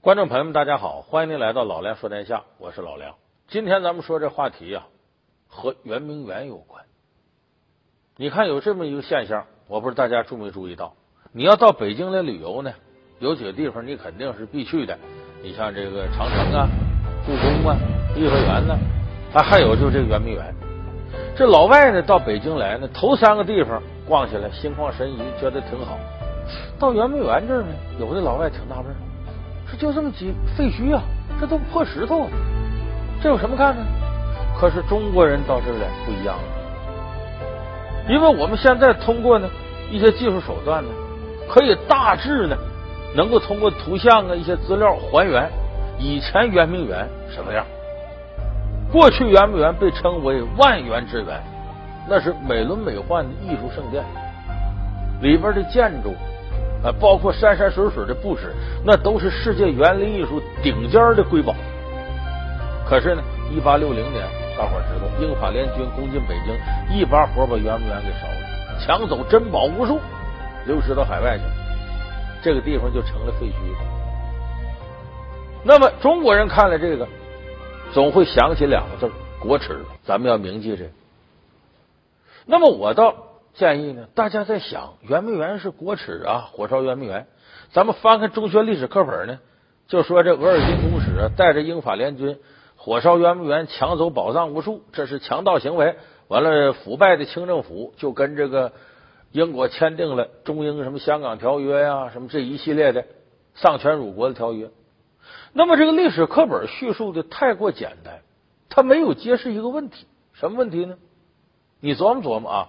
观众朋友们，大家好，欢迎您来到老梁说天下，我是老梁。今天咱们说这话题啊，和圆明园有关。你看有这么一个现象，我不知道大家注没注意到？你要到北京来旅游呢，有几个地方你肯定是必去的。你像这个长城啊、故宫啊、颐和园呢，啊，还有就这个圆明园。这老外呢到北京来呢，头三个地方逛起来心旷神怡，觉得挺好。到圆明园这儿呢，有的老外挺纳闷。这就这么几废墟啊，这都破石头，啊，这有什么看呢？可是中国人到这儿来不一样了，因为我们现在通过呢一些技术手段呢，可以大致呢能够通过图像啊一些资料还原以前圆明园什么样。过去圆明园被称为万园之园，那是美轮美奂的艺术圣殿，里边的建筑。啊，包括山山水水的布置，那都是世界园林艺术顶尖的瑰宝。可是呢，一八六零年，大伙知道，英法联军攻进北京，一把火把圆明园给烧了，抢走珍宝无数，流失到海外去，这个地方就成了废墟。那么中国人看了这个，总会想起两个字国耻。咱们要铭记这。那么我倒。建议呢，大家在想，圆明园是国耻啊，火烧圆明园。咱们翻开中学历史课本呢，就说这额尔金公使带着英法联军火烧圆明园，抢走宝藏无数，这是强盗行为。完了，腐败的清政府就跟这个英国签订了中英什么香港条约呀，什么这一系列的丧权辱国的条约。那么这个历史课本叙述的太过简单，他没有揭示一个问题，什么问题呢？你琢磨琢磨啊。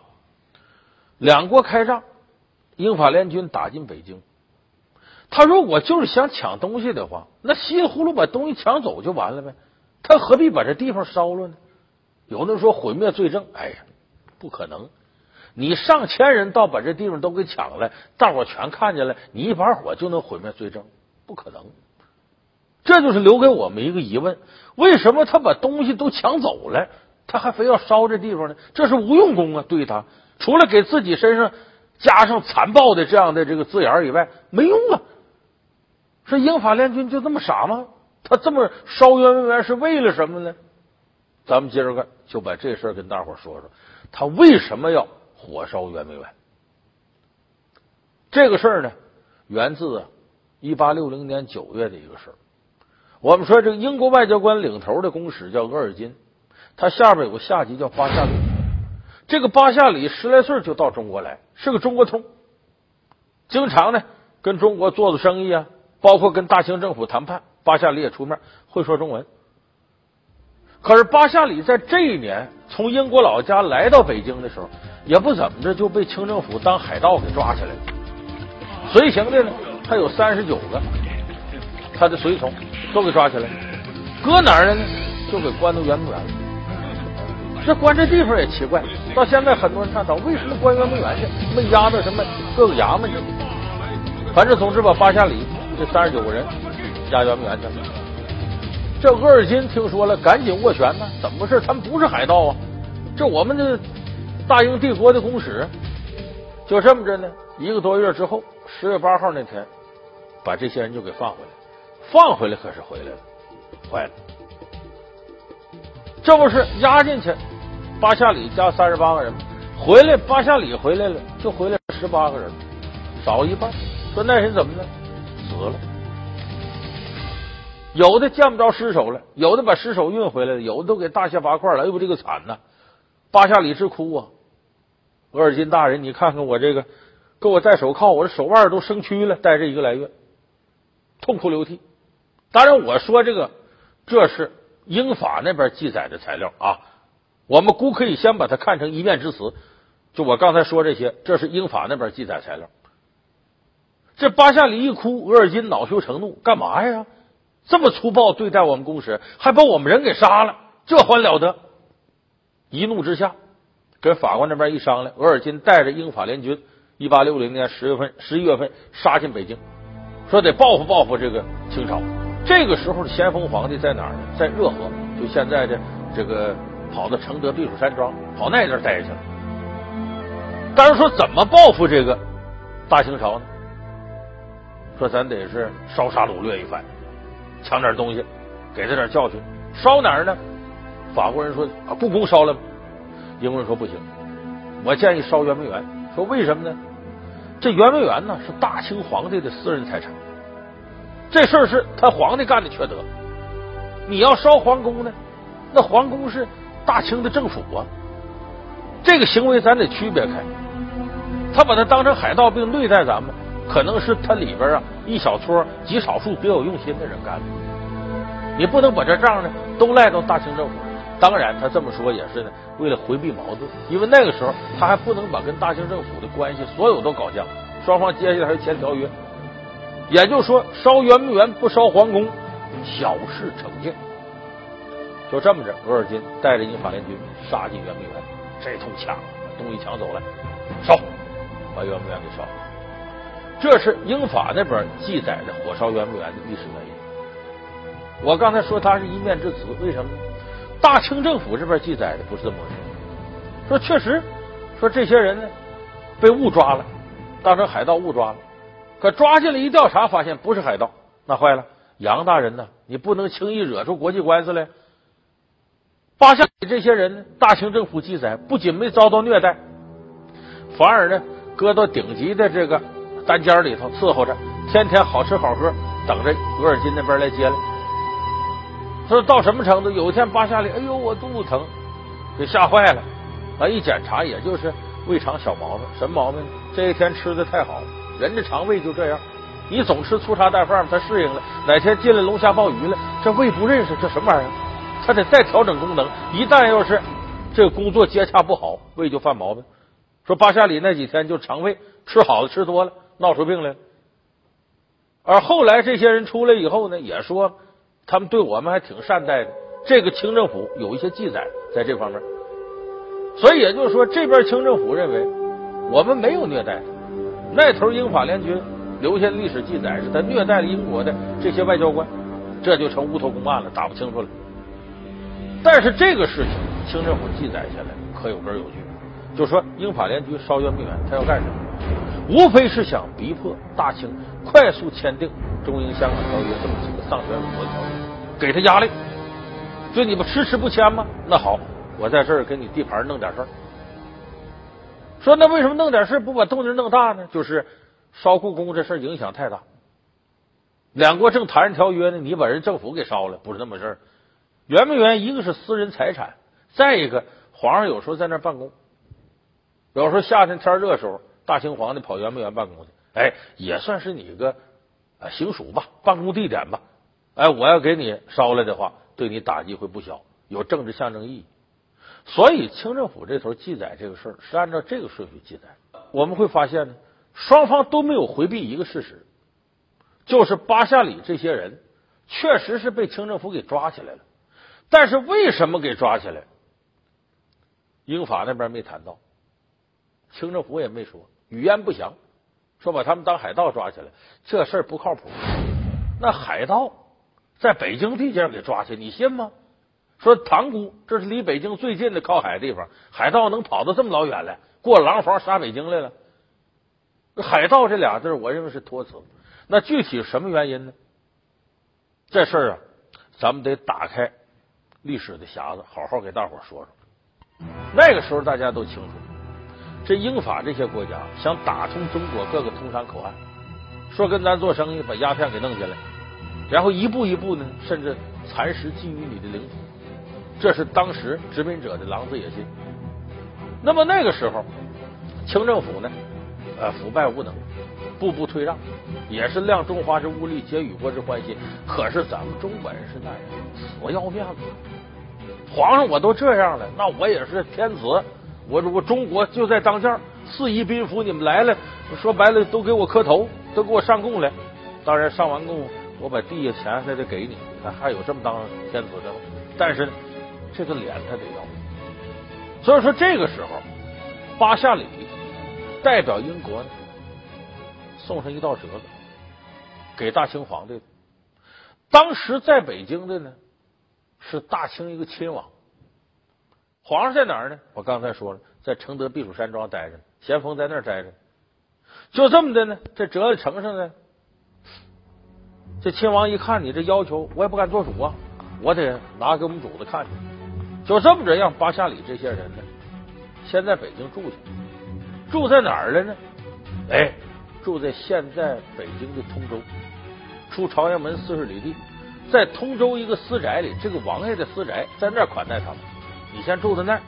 两国开战，英法联军打进北京。他如果就是想抢东西的话，那稀里糊涂把东西抢走就完了呗。他何必把这地方烧了呢？有的说毁灭罪证，哎呀，不可能！你上千人到把这地方都给抢了，大伙全看见了，你一把火就能毁灭罪证？不可能！这就是留给我们一个疑问：为什么他把东西都抢走了，他还非要烧这地方呢？这是无用功啊！对他。除了给自己身上加上残暴的这样的这个字眼以外，没用啊！说英法联军就这么傻吗？他这么烧圆明园是为了什么呢？咱们接着看，就把这事儿跟大伙说说，他为什么要火烧圆明园？这个事儿呢，源自啊一八六零年九月的一个事儿。我们说这个英国外交官领头的公使叫额尔金，他下边有个下级叫巴夏里。这个巴夏里十来岁就到中国来，是个中国通，经常呢跟中国做做生意啊，包括跟大清政府谈判。巴夏里也出面，会说中文。可是巴夏里在这一年从英国老家来到北京的时候，也不怎么着就被清政府当海盗给抓起来了。随行的呢，他有三十九个，他的随从都给抓起来，搁哪儿了呢？就给关到圆明园了。这关这地方也奇怪，到现在很多人探讨为什么关圆明园去，没压到什么各个衙门去。反正总之把巴夏里这三十九个人押圆明园去了。这额尔金听说了，赶紧斡旋呢。怎么回事？他们不是海盗啊，这我们的大英帝国的公使。就这么着呢，一个多月之后，十月八号那天，把这些人就给放回来。放回来可是回来了，坏了。这不是押进去，巴夏里加三十八个人回来，巴夏里回来了，就回来十八个人，少一半。说那人怎么了？死了。有的见不着尸首了，有的把尸首运回来了，有的都给大卸八块了。哎呦，这个惨呐！巴夏里直哭啊！额尔金大人，你看看我这个，给我戴手铐，我这手腕都生蛆了，戴这一个来月，痛哭流涕。当然，我说这个，这是。英法那边记载的材料啊，我们姑可以先把它看成一面之词。就我刚才说这些，这是英法那边记载材料。这巴夏里一哭，额尔金恼羞成怒，干嘛呀？这么粗暴对待我们公使，还把我们人给杀了，这还了得？一怒之下，跟法国那边一商量，额尔金带着英法联军，一八六零年十月份、十一月份杀进北京，说得报复报复这个清朝。这个时候的咸丰皇帝在哪儿呢？在热河，就现在的这个跑到承德避暑山庄，跑那边待去了。但是说怎么报复这个大清朝呢？说咱得是烧杀掳掠一番。抢点东西，给他点教训。烧哪儿呢？法国人说啊，故宫烧了。英国人说不行，我建议烧圆明园。说为什么呢？这圆明园呢是大清皇帝的私人财产，这事儿是他皇帝干的缺德。你要烧皇宫呢，那皇宫是大清的政府啊，这个行为咱得区别开。他把它当成海盗并对待咱们，可能是他里边啊一小撮极少数别有用心的人干的。你不能把这账呢都赖到大清政府。当然，他这么说也是呢，为了回避矛盾，因为那个时候他还不能把跟大清政府的关系所有都搞僵，双方接下来还签条约。也就是说，烧圆明园不烧皇宫，小事成建。就这么着，额尔金带着英法联军杀进圆明园，这通抢把东西抢走了，烧，把圆明园给烧了。这是英法那边记载的火烧圆明园的历史原因。我刚才说他是一面之词，为什么呢？大清政府这边记载的不是这么回事，说确实说这些人呢被误抓了，当成海盗误抓了，可抓进来一调查，发现不是海盗，那坏了，杨大人呢，你不能轻易惹出国际官司来。巴夏里这些人呢，大清政府记载不仅没遭到虐待，反而呢搁到顶级的这个单间里头伺候着，天天好吃好喝，等着额尔金那边来接来。说到什么程度？有一天巴夏里，哎呦，我肚子疼，给吓坏了。啊，一检查，也就是胃肠小毛病。什么毛病呢？这一天吃的太好，人的肠胃就这样。你总吃粗茶淡饭，他适应了。哪天进来龙虾鲍鱼了，这胃不认识，这什么玩意儿？他得再调整功能。一旦要是这个工作接洽不好，胃就犯毛病。说巴夏里那几天就肠胃吃好的吃多了，闹出病来。而后来这些人出来以后呢，也说。他们对我们还挺善待的，这个清政府有一些记载在这方面，所以也就是说，这边清政府认为我们没有虐待，那头英法联军留下历史记载是他虐待了英国的这些外交官，这就成乌头公案了，打不清楚了。但是这个事情清政府记载下来可有根有据，就说英法联军烧圆明园，他要干什么？无非是想逼迫大清快速签订中英香港条约这么几个丧权辱国条约。给他压力，就你们迟迟不签吗？那好，我在这儿给你地盘弄点事儿。说那为什么弄点事不把动静弄大呢？就是烧故宫这事影响太大。两国正谈着条约呢，你把人政府给烧了，不是那么事儿。圆明园一个是私人财产，再一个皇上有时候在那儿办公，有时候夏天天热时候，大清皇帝跑圆明园办公去，哎，也算是你个行署吧，办公地点吧。哎，我要给你烧了的话，对你打击会不小，有政治象征意义。所以清政府这头记载这个事儿是按照这个顺序记载。我们会发现呢，双方都没有回避一个事实，就是巴夏里这些人确实是被清政府给抓起来了。但是为什么给抓起来？英法那边没谈到，清政府也没说，语焉不详，说把他们当海盗抓起来，这事不靠谱。那海盗。在北京地界给抓去，你信吗？说塘沽这是离北京最近的靠海地方，海盗能跑到这么老远来，过廊坊杀北京来了？海盗这俩字，我认为是托词。那具体什么原因呢？这事啊，咱们得打开历史的匣子，好好给大伙说说。那个时候大家都清楚，这英法这些国家想打通中国各个通商口岸，说跟咱做生意，把鸦片给弄进来。然后一步一步呢，甚至蚕食觊觎你的领土，这是当时殖民者的狼子野心。那么那个时候，清政府呢，呃，腐败无能，步步退让，也是量中华之物力，结与国之欢心。可是咱们中国人是那样，死要面子。皇上我都这样了，那我也是天子，我我中国就在当间，四夷宾服，你们来了，说白了都给我磕头，都给我上供来。当然上完供。我把地下钱还得给你，还还有这么当天子。的吗？但是这个脸他得要，所以说这个时候，巴夏里代表英国呢，送上一道折子给大清皇帝。当时在北京的呢是大清一个亲王，皇上在哪儿呢？我刚才说了，在承德避暑山庄待着，咸丰在那儿待着，就这么的呢，这折子呈上呢。这亲王一看你这要求，我也不敢做主啊，我得拿给我们主子看去。就这么着，让巴夏里这些人呢，先在北京住下。住在哪儿了呢？哎，住在现在北京的通州，出朝阳门四十里地，在通州一个私宅里，这个王爷的私宅，在那儿款待他们。你先住在那儿，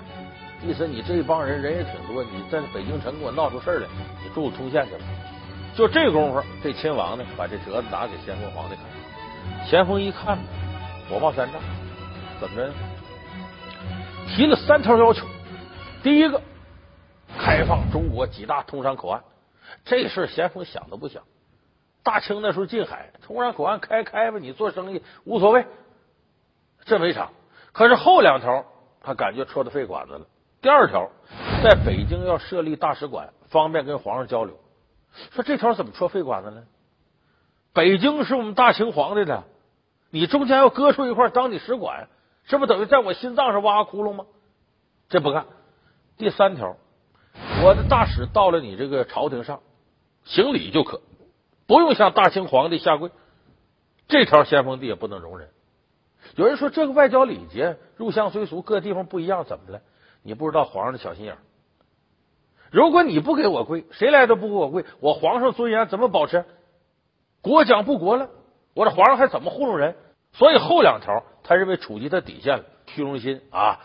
意思你这一帮人人也挺多，你在北京城给我闹出事儿来，你住通县去了。就这功夫，这亲王呢，把这折子拿给咸丰皇帝看。咸丰一看呢，火冒三丈，怎么着？提了三条要求。第一个，开放中国几大通商口岸。这事咸丰想都不想。大清那时候近海，通商口岸开开吧，你做生意无所谓，这没啥。可是后两条，他感觉戳到肺管子了。第二条，在北京要设立大使馆，方便跟皇上交流。说这条怎么戳肺管子呢？北京是我们大清皇帝的，你中间要割出一块当你使馆，这不等于在我心脏上挖个窟窿吗？这不干。第三条，我的大使到了你这个朝廷上，行礼就可，不用向大清皇帝下跪。这条咸丰帝也不能容忍。有人说这个外交礼节入乡随俗，各地方不一样，怎么了？你不知道皇上的小心眼。如果你不给我跪，谁来都不给我跪，我皇上尊严怎么保持？国将不国了，我这皇上还怎么糊弄人？所以后两条，他认为触及他底线了，虚荣心啊！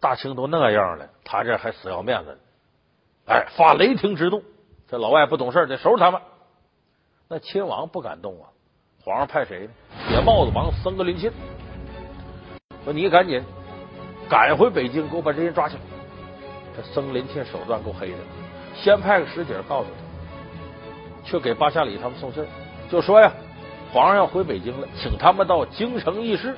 大清都那样了，他这还死要面子，哎，发雷霆之怒。这老外不懂事得收拾他们。那亲王不敢动啊，皇上派谁呢？铁帽子王僧格林沁，说你赶紧赶回北京，给我把这人抓起来。这僧林沁手段够黑的，先派个使者告诉他，去给巴夏里他们送信就说呀，皇上要回北京了，请他们到京城议事。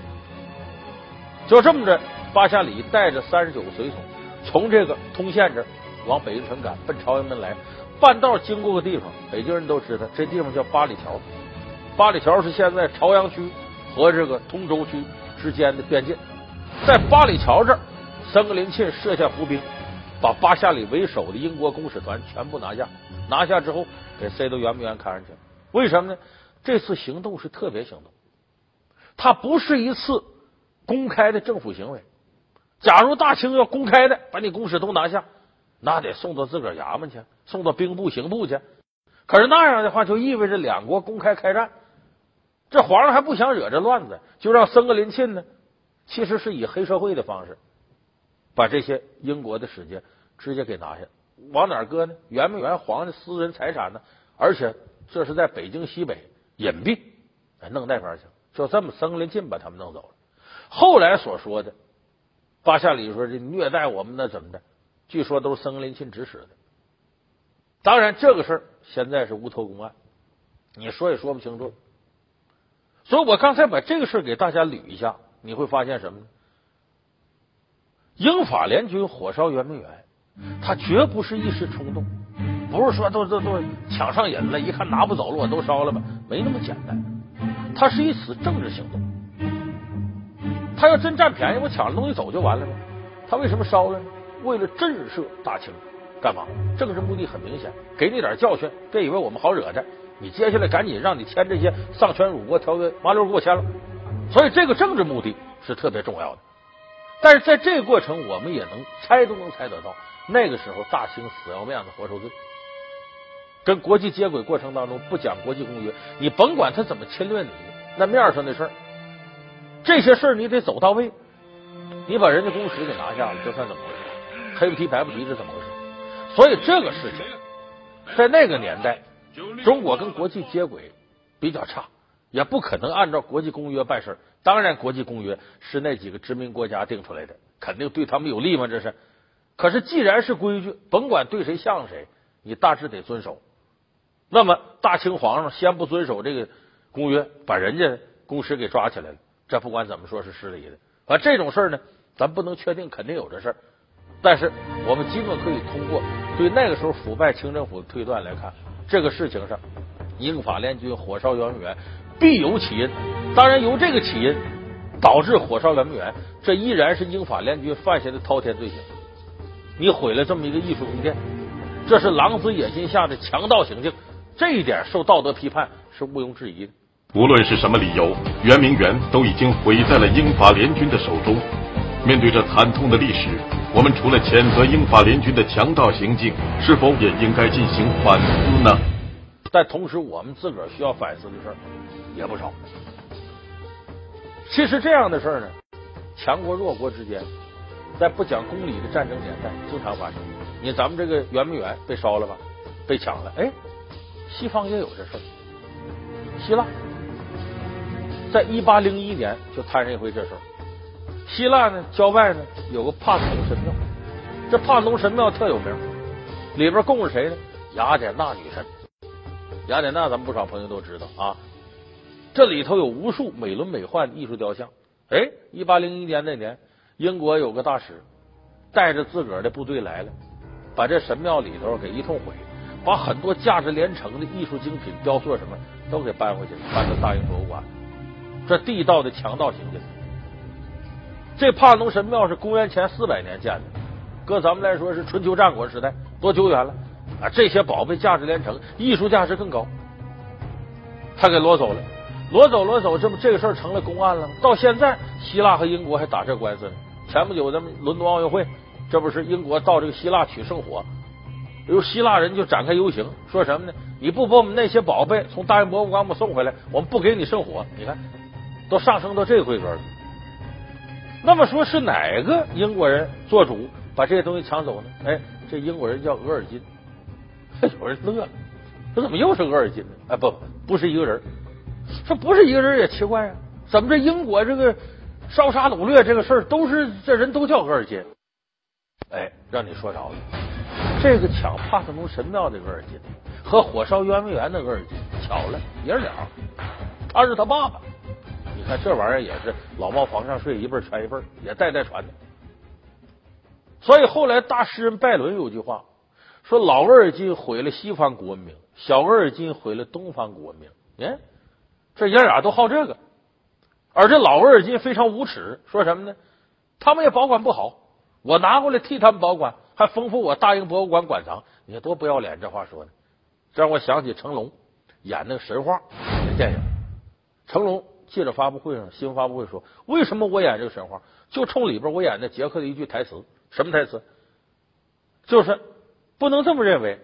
就这么着，巴夏里带着三十九个随从，从这个通县这儿往北京城赶，奔朝阳门来。半道经过个地方，北京人都知道，这地方叫八里桥。八里桥是现在朝阳区和这个通州区之间的边界。在八里桥这儿，僧格林沁设下伏兵。把巴夏里为首的英国公使团全部拿下，拿下之后给塞到圆明园看上去。为什么呢？这次行动是特别行动，它不是一次公开的政府行为。假如大清要公开的把你公使都拿下，那得送到自个儿衙门去，送到兵部、刑部去。可是那样的话，就意味着两国公开开战。这皇上还不想惹这乱子，就让僧格林沁呢，其实是以黑社会的方式。把这些英国的使节直接给拿下，往哪搁呢？圆明园皇的私人财产呢？而且这是在北京西北隐蔽，弄那边去，就这么僧格林沁把他们弄走了。后来所说的巴夏里说这虐待我们的怎么的？据说都是僧林沁指使的。当然，这个事儿现在是无头公案，你说也说不清楚。所以我刚才把这个事给大家捋一下，你会发现什么呢？英法联军火烧圆明园，他绝不是一时冲动，不是说都都都抢上瘾了，一看拿不走了，我都烧了吧？没那么简单，他是一次政治行动。他要真占便宜，我抢了东西走就完了吗？他为什么烧了呢？为了震慑大清，干嘛？政治目的很明显，给你点教训，别以为我们好惹的。你接下来赶紧让你签这些丧权辱国条约，麻溜给我签了。所以这个政治目的是特别重要的。但是在这个过程，我们也能猜都能猜得到，那个时候大清死要面子活受罪，跟国际接轨过程当中不讲国际公约，你甭管他怎么侵略你，那面上的事儿，这些事儿你得走到位，你把人家公使给拿下了，这算怎么回事？黑不提白不提是怎么回事？所以这个事情在那个年代，中国跟国际接轨比较差，也不可能按照国际公约办事。当然，国际公约是那几个殖民国家定出来的，肯定对他们有利吗？这是。可是，既然是规矩，甭管对谁像谁，你大致得遵守。那么，大清皇上先不遵守这个公约，把人家公使给抓起来了，这不管怎么说是失礼的。啊，这种事儿呢，咱不能确定肯定有这事儿，但是我们基本可以通过对那个时候腐败清政府的推断来看，这个事情上，英法联军火烧圆明园。必有起因，当然由这个起因导致火烧圆明园，这依然是英法联军犯下的滔天罪行。你毁了这么一个艺术宫殿，这是狼子野心下的强盗行径，这一点受道德批判是毋庸置疑的。无论是什么理由，圆明园都已经毁在了英法联军的手中。面对这惨痛的历史，我们除了谴责英法联军的强盗行径，是否也应该进行反思呢？但同时，我们自个儿需要反思的事儿也不少。其实这样的事儿呢，强国弱国之间，在不讲公理的战争年代经常发生。你咱们这个圆明园被烧了吧，被抢了，哎，西方也有这事儿。希腊在一八零一年就摊上一回这事儿。希腊呢，郊外呢有个帕特农神庙，这帕特农神庙特有名，里边供着谁呢？雅典娜女神。雅典娜，咱们不少朋友都知道啊。这里头有无数美轮美奂的艺术雕像。哎，一八零一年那年，英国有个大使带着自个儿的部队来了，把这神庙里头给一通毁，把很多价值连城的艺术精品、雕塑什么都给搬回去了，搬到大英博物馆。这地道的强盗行径。这帕农神庙是公元前四百年建的，搁咱们来说是春秋战国时代，多久远了啊！这些宝贝价值连城，艺术价值更高，他给挪走了，挪走挪走，这不这个事儿成了公案了吗？到现在，希腊和英国还打这官司呢。前不久咱们伦敦奥运会，这不是英国到这个希腊取圣火，由希腊人就展开游行，说什么呢？你不把我们那些宝贝从大英博物馆给我们送回来，我们不给你圣火。你看，都上升到这个规格了。那么说是哪个英国人做主把这些东西抢走呢？哎，这英国人叫额尔金。有人乐了，说怎么又是额尔金呢？哎，不，不是一个人。说不是一个人也奇怪啊，怎么这英国这个烧杀掳掠这个事儿都是这人都叫额尔金？哎，让你说着了，这个抢帕特农神庙的额尔金和火烧圆明园的额尔金巧了，爷俩，他是他爸爸。这玩意儿也是老猫房上睡，一辈传一辈，也代代传的。所以后来大诗人拜伦有句话说：“老额尔金毁了西方古文明，小额尔金毁了东方古文明。”哎，这爷俩都好这个，而这老额尔金非常无耻，说什么呢？他们也保管不好，我拿过来替他们保管，还丰富我大英博物馆馆藏。你看多不要脸，这话说的，这让我想起成龙演那个神话那电影，成龙。记者发布会上，新闻发布会说：“为什么我演这个神话？就冲里边我演的杰克的一句台词，什么台词？就是不能这么认为，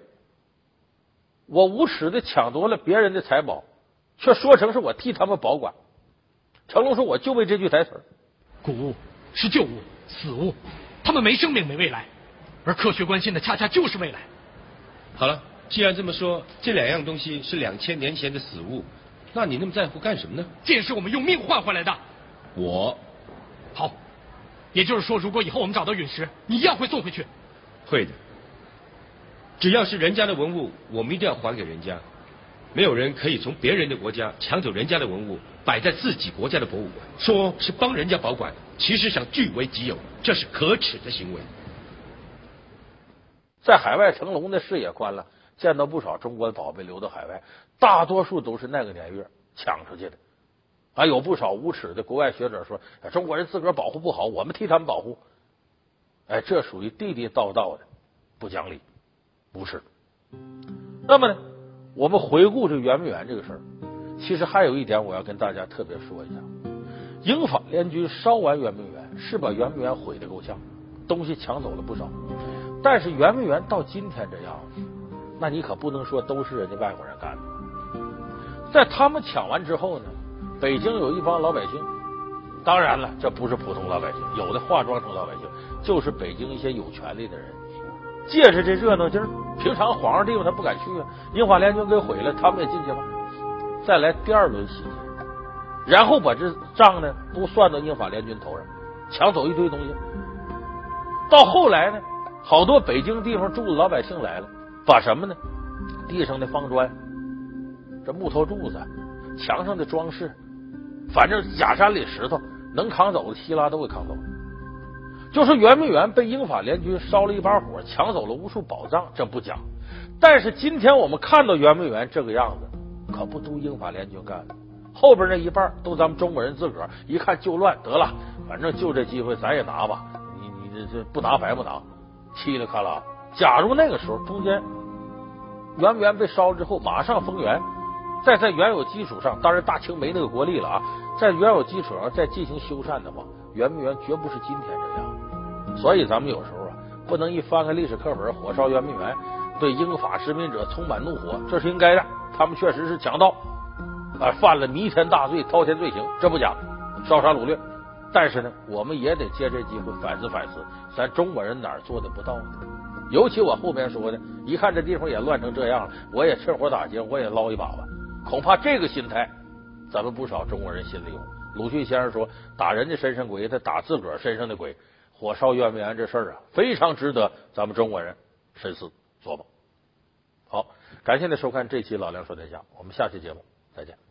我无耻的抢夺了别人的财宝，却说成是我替他们保管。”成龙说：“我就为这句台词。”古物是旧物、死物，他们没生命、没未来，而科学关心的恰恰就是未来。好了，既然这么说，这两样东西是两千年前的死物。那你那么在乎干什么呢？剑是我们用命换回来的。我，好，也就是说，如果以后我们找到陨石，你一样会送回去。会的。只要是人家的文物，我们一定要还给人家。没有人可以从别人的国家抢走人家的文物，摆在自己国家的博物馆，说是帮人家保管，其实想据为己有，这是可耻的行为。在海外，成龙的视野宽了。见到不少中国的宝贝流到海外，大多数都是那个年月抢出去的。还有不少无耻的国外学者说，中国人自个儿保护不好，我们替他们保护。哎，这属于地地道道的不讲理，无耻。那么呢，我们回顾这圆明园这个事儿，其实还有一点我要跟大家特别说一下：英法联军烧完圆明园，是把圆明园毁的够呛，东西抢走了不少。但是圆明园到今天这样。那你可不能说都是人家外国人干的，在他们抢完之后呢，北京有一帮老百姓，当然了，这不是普通老百姓，有的化妆成老百姓，就是北京一些有权利的人，借着这热闹劲儿，平常皇上地方他不敢去啊，英法联军给毁了，他们也进去了，再来第二轮袭击，然后把这账呢都算到英法联军头上，抢走一堆东西，到后来呢，好多北京地方住的老百姓来了。把什么呢？地上的方砖、这木头柱子、墙上的装饰，反正假山里石头能扛走的，希腊都给扛走了。就是圆明园被英法联军烧了一把火，抢走了无数宝藏，这不讲。但是今天我们看到圆明园这个样子，可不都英法联军干的？后边那一半都咱们中国人自个儿一看就乱，得了，反正就这机会，咱也拿吧。你你这这不拿白不拿，嘁哩喀啦。假如那个时候中间。圆明园被烧了之后，马上封园，再在原有基础上，当然大清没那个国力了啊，在原有基础上再进行修缮的话，圆明园绝不是今天这样。所以咱们有时候啊，不能一翻开历史课本，火烧圆明园，对英法殖民者充满怒火，这是应该的。他们确实是强盗啊，犯了弥天大罪、滔天罪行，这不假，烧杀掳掠。但是呢，我们也得借这机会反思反思，咱中国人哪儿做的不到呢？尤其我后边说的，一看这地方也乱成这样了，我也趁火打劫，我也捞一把吧。恐怕这个心态，咱们不少中国人心里有。鲁迅先生说：“打人家身上鬼，他打自个儿身上的鬼。”火烧圆明园这事儿啊，非常值得咱们中国人深思琢磨。好，感谢您收看这期《老梁说天下》，我们下期节目再见。